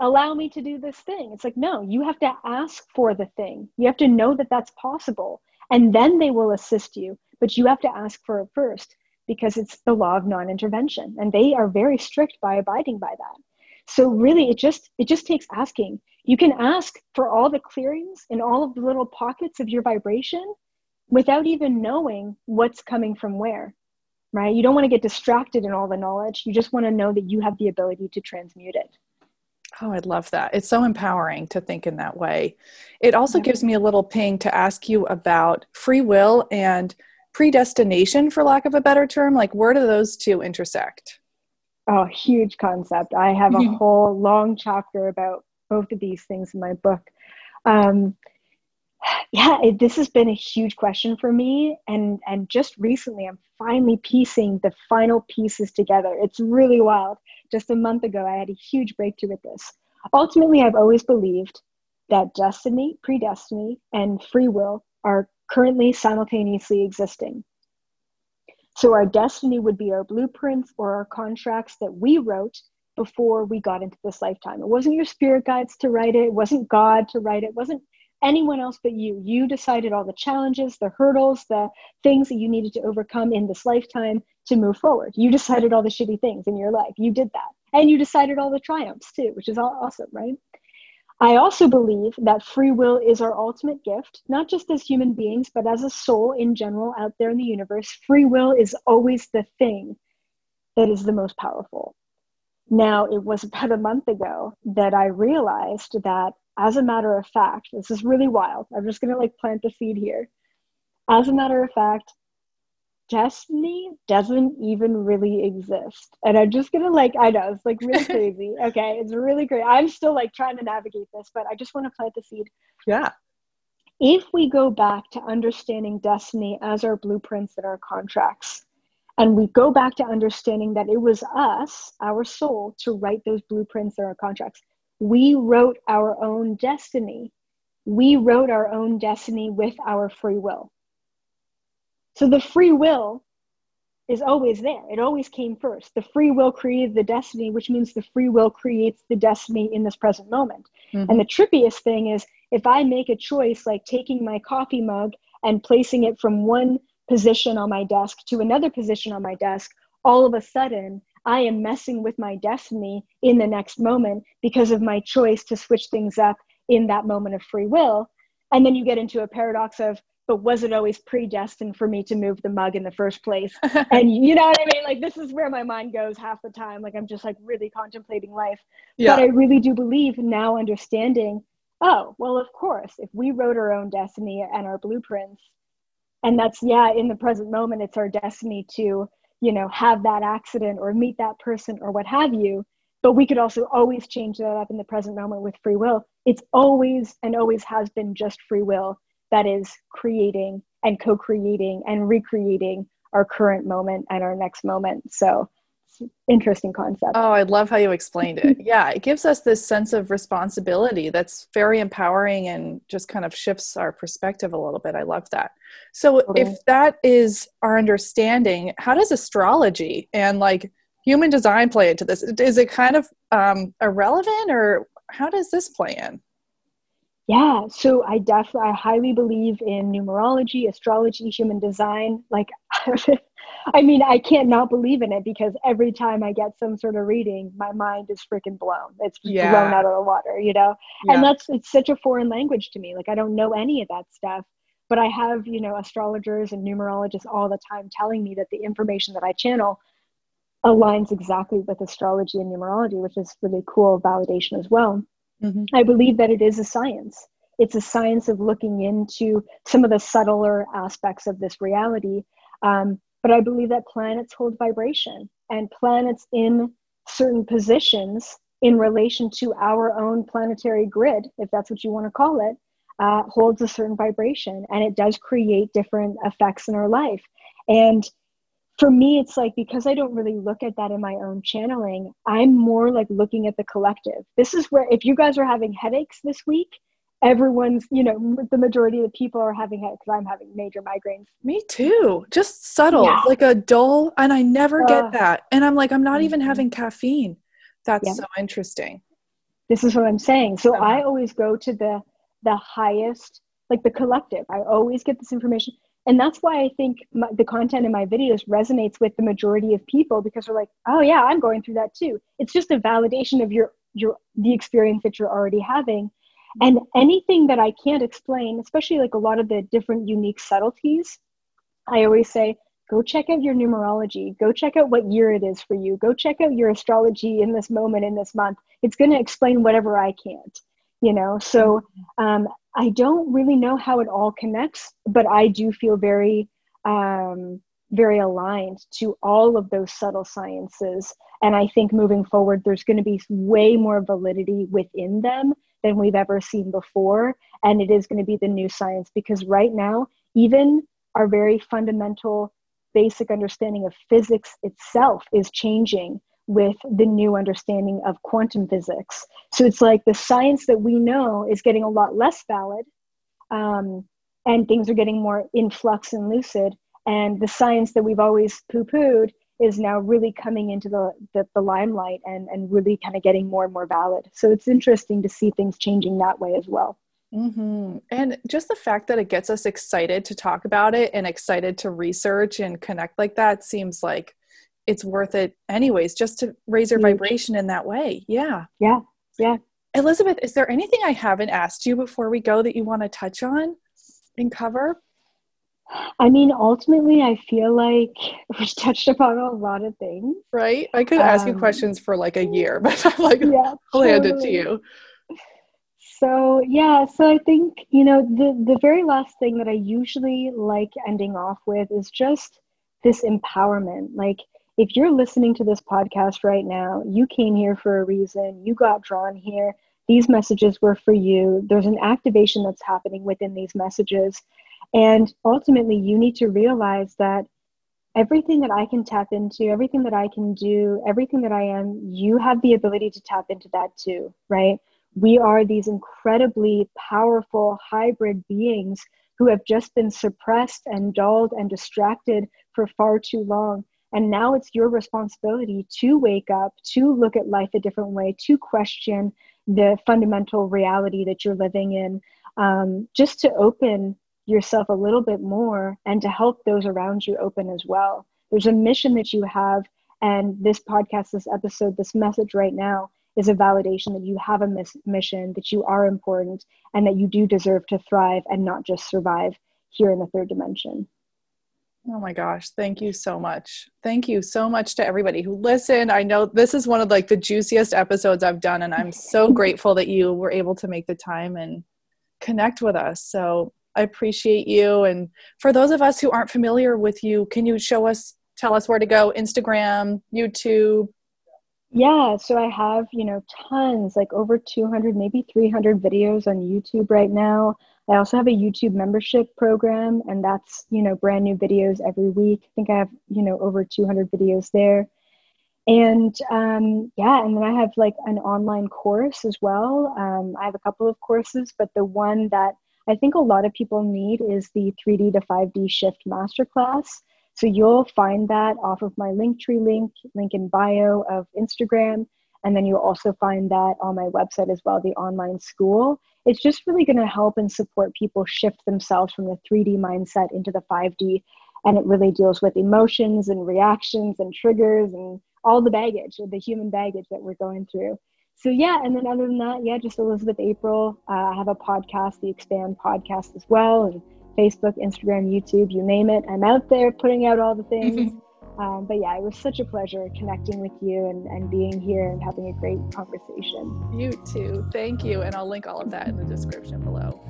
allow me to do this thing. It's like, no, you have to ask for the thing. You have to know that that's possible. And then they will assist you. But you have to ask for it first because it's the law of non intervention. And they are very strict by abiding by that so really it just it just takes asking you can ask for all the clearings in all of the little pockets of your vibration without even knowing what's coming from where right you don't want to get distracted in all the knowledge you just want to know that you have the ability to transmute it Oh, I love that. It's so empowering to think in that way. It also yeah. gives me a little ping to ask you about free will and predestination, for lack of a better term. Like, where do those two intersect? Oh, huge concept. I have a (laughs) whole long chapter about both of these things in my book. Um, yeah, it, this has been a huge question for me, and and just recently, I'm finally piecing the final pieces together. It's really wild. Just a month ago, I had a huge breakthrough with this. Ultimately, I've always believed that destiny, predestiny, and free will are currently simultaneously existing. So our destiny would be our blueprints or our contracts that we wrote before we got into this lifetime. It wasn't your spirit guides to write it, it wasn't God to write it, it wasn't anyone else but you. You decided all the challenges, the hurdles, the things that you needed to overcome in this lifetime to move forward. You decided all the shitty things in your life. You did that. And you decided all the triumphs too, which is awesome, right? I also believe that free will is our ultimate gift, not just as human beings, but as a soul in general out there in the universe. Free will is always the thing that is the most powerful. Now, it was about a month ago that I realized that, as a matter of fact, this is really wild. I'm just going to like plant the seed here. As a matter of fact, destiny doesn't even really exist. And I'm just going to like, I know it's like really (laughs) crazy. Okay. It's really great. I'm still like trying to navigate this, but I just want to plant the seed. Yeah. If we go back to understanding destiny as our blueprints and our contracts, and we go back to understanding that it was us, our soul, to write those blueprints or our contracts. We wrote our own destiny. We wrote our own destiny with our free will. So the free will is always there. It always came first. The free will created the destiny, which means the free will creates the destiny in this present moment. Mm-hmm. And the trippiest thing is if I make a choice like taking my coffee mug and placing it from one position on my desk to another position on my desk, all of a sudden I am messing with my destiny in the next moment because of my choice to switch things up in that moment of free will. And then you get into a paradox of, but was it always predestined for me to move the mug in the first place? (laughs) and you know what I mean? Like, this is where my mind goes half the time. Like, I'm just like really contemplating life. Yeah. But I really do believe now understanding, oh, well, of course, if we wrote our own destiny and our blueprints, and that's yeah in the present moment it's our destiny to you know have that accident or meet that person or what have you but we could also always change that up in the present moment with free will it's always and always has been just free will that is creating and co-creating and recreating our current moment and our next moment so interesting concept. Oh, I love how you explained it. (laughs) yeah, it gives us this sense of responsibility that's very empowering and just kind of shifts our perspective a little bit. I love that. So, totally. if that is our understanding, how does astrology and like human design play into this? Is it kind of um, irrelevant or how does this play in? Yeah, so I definitely I highly believe in numerology, astrology, human design. Like (laughs) I mean, I can't not believe in it because every time I get some sort of reading, my mind is freaking blown. It's yeah. blown out of the water, you know? Yeah. And that's, it's such a foreign language to me. Like, I don't know any of that stuff, but I have, you know, astrologers and numerologists all the time telling me that the information that I channel aligns exactly with astrology and numerology, which is really cool validation as well. Mm-hmm. I believe that it is a science. It's a science of looking into some of the subtler aspects of this reality. Um, but I believe that planets hold vibration and planets in certain positions in relation to our own planetary grid, if that's what you want to call it, uh, holds a certain vibration and it does create different effects in our life. And for me, it's like because I don't really look at that in my own channeling, I'm more like looking at the collective. This is where, if you guys are having headaches this week, everyone's you know the majority of the people are having headaches because i'm having major migraines me too just subtle yeah. like a dull and i never uh, get that and i'm like i'm not mm-hmm. even having caffeine that's yeah. so interesting this is what i'm saying so uh-huh. i always go to the the highest like the collective i always get this information and that's why i think my, the content in my videos resonates with the majority of people because they're like oh yeah i'm going through that too it's just a validation of your your the experience that you're already having and anything that I can't explain, especially like a lot of the different unique subtleties, I always say, go check out your numerology. Go check out what year it is for you. Go check out your astrology in this moment, in this month. It's going to explain whatever I can't, you know? So um, I don't really know how it all connects, but I do feel very, um, very aligned to all of those subtle sciences. And I think moving forward, there's going to be way more validity within them than we've ever seen before. And it is going to be the new science because right now, even our very fundamental basic understanding of physics itself is changing with the new understanding of quantum physics. So it's like the science that we know is getting a lot less valid, um, and things are getting more in flux and lucid. And the science that we've always poo pooed is now really coming into the, the, the limelight and, and really kind of getting more and more valid. So it's interesting to see things changing that way as well. Mm-hmm. And just the fact that it gets us excited to talk about it and excited to research and connect like that seems like it's worth it anyways, just to raise your vibration in that way. Yeah. Yeah. Yeah. Elizabeth, is there anything I haven't asked you before we go that you want to touch on and cover? I mean, ultimately, I feel like (laughs) we touched upon a lot of things. Right? I could ask um, you questions for like a year, (laughs) but I'm like, yeah, I'll totally. hand it to you. So yeah, so I think you know the the very last thing that I usually like ending off with is just this empowerment. Like if you're listening to this podcast right now, you came here for a reason. You got drawn here. These messages were for you. There's an activation that's happening within these messages and ultimately, you need to realize that everything that I can tap into, everything that I can do, everything that I am, you have the ability to tap into that too, right? We are these incredibly powerful hybrid beings who have just been suppressed and dulled and distracted for far too long. And now it's your responsibility to wake up, to look at life a different way, to question the fundamental reality that you're living in, um, just to open yourself a little bit more and to help those around you open as well. There's a mission that you have, and this podcast, this episode, this message right now is a validation that you have a miss- mission, that you are important, and that you do deserve to thrive and not just survive here in the third dimension. Oh my gosh, thank you so much. Thank you so much to everybody who listened. I know this is one of like the juiciest episodes I've done and I'm so (laughs) grateful that you were able to make the time and connect with us. So I appreciate you. And for those of us who aren't familiar with you, can you show us, tell us where to go? Instagram, YouTube? Yeah, so I have, you know, tons, like over 200, maybe 300 videos on YouTube right now. I also have a YouTube membership program, and that's, you know, brand new videos every week. I think I have, you know, over 200 videos there. And um, yeah, and then I have like an online course as well. Um, I have a couple of courses, but the one that I think a lot of people need is the 3D to 5D Shift Masterclass. So you'll find that off of my Linktree link, link in bio of Instagram. And then you'll also find that on my website as well, the online school. It's just really going to help and support people shift themselves from the 3D mindset into the 5D. And it really deals with emotions and reactions and triggers and all the baggage, the human baggage that we're going through so yeah, and then other than that, yeah, just Elizabeth April. Uh, I have a podcast, the Expand podcast as well, and Facebook, Instagram, YouTube, you name it. I'm out there putting out all the things. (laughs) um, but yeah, it was such a pleasure connecting with you and, and being here and having a great conversation. You too. Thank you. And I'll link all of that in the description below.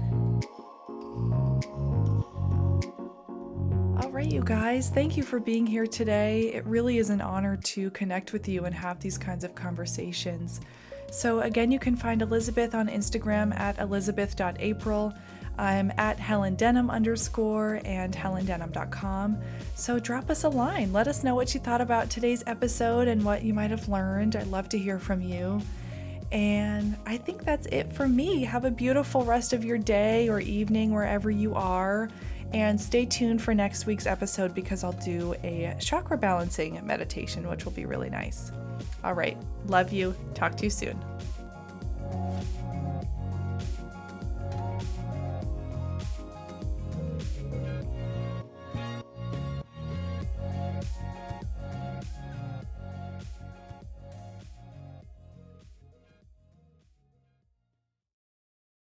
All right, you guys, thank you for being here today. It really is an honor to connect with you and have these kinds of conversations. So, again, you can find Elizabeth on Instagram at elizabeth.april. I'm at Helen Denham underscore and helendenham.com. So drop us a line. Let us know what you thought about today's episode and what you might have learned. I'd love to hear from you. And I think that's it for me. Have a beautiful rest of your day or evening wherever you are. And stay tuned for next week's episode because I'll do a chakra balancing meditation, which will be really nice. All right. Love you. Talk to you soon.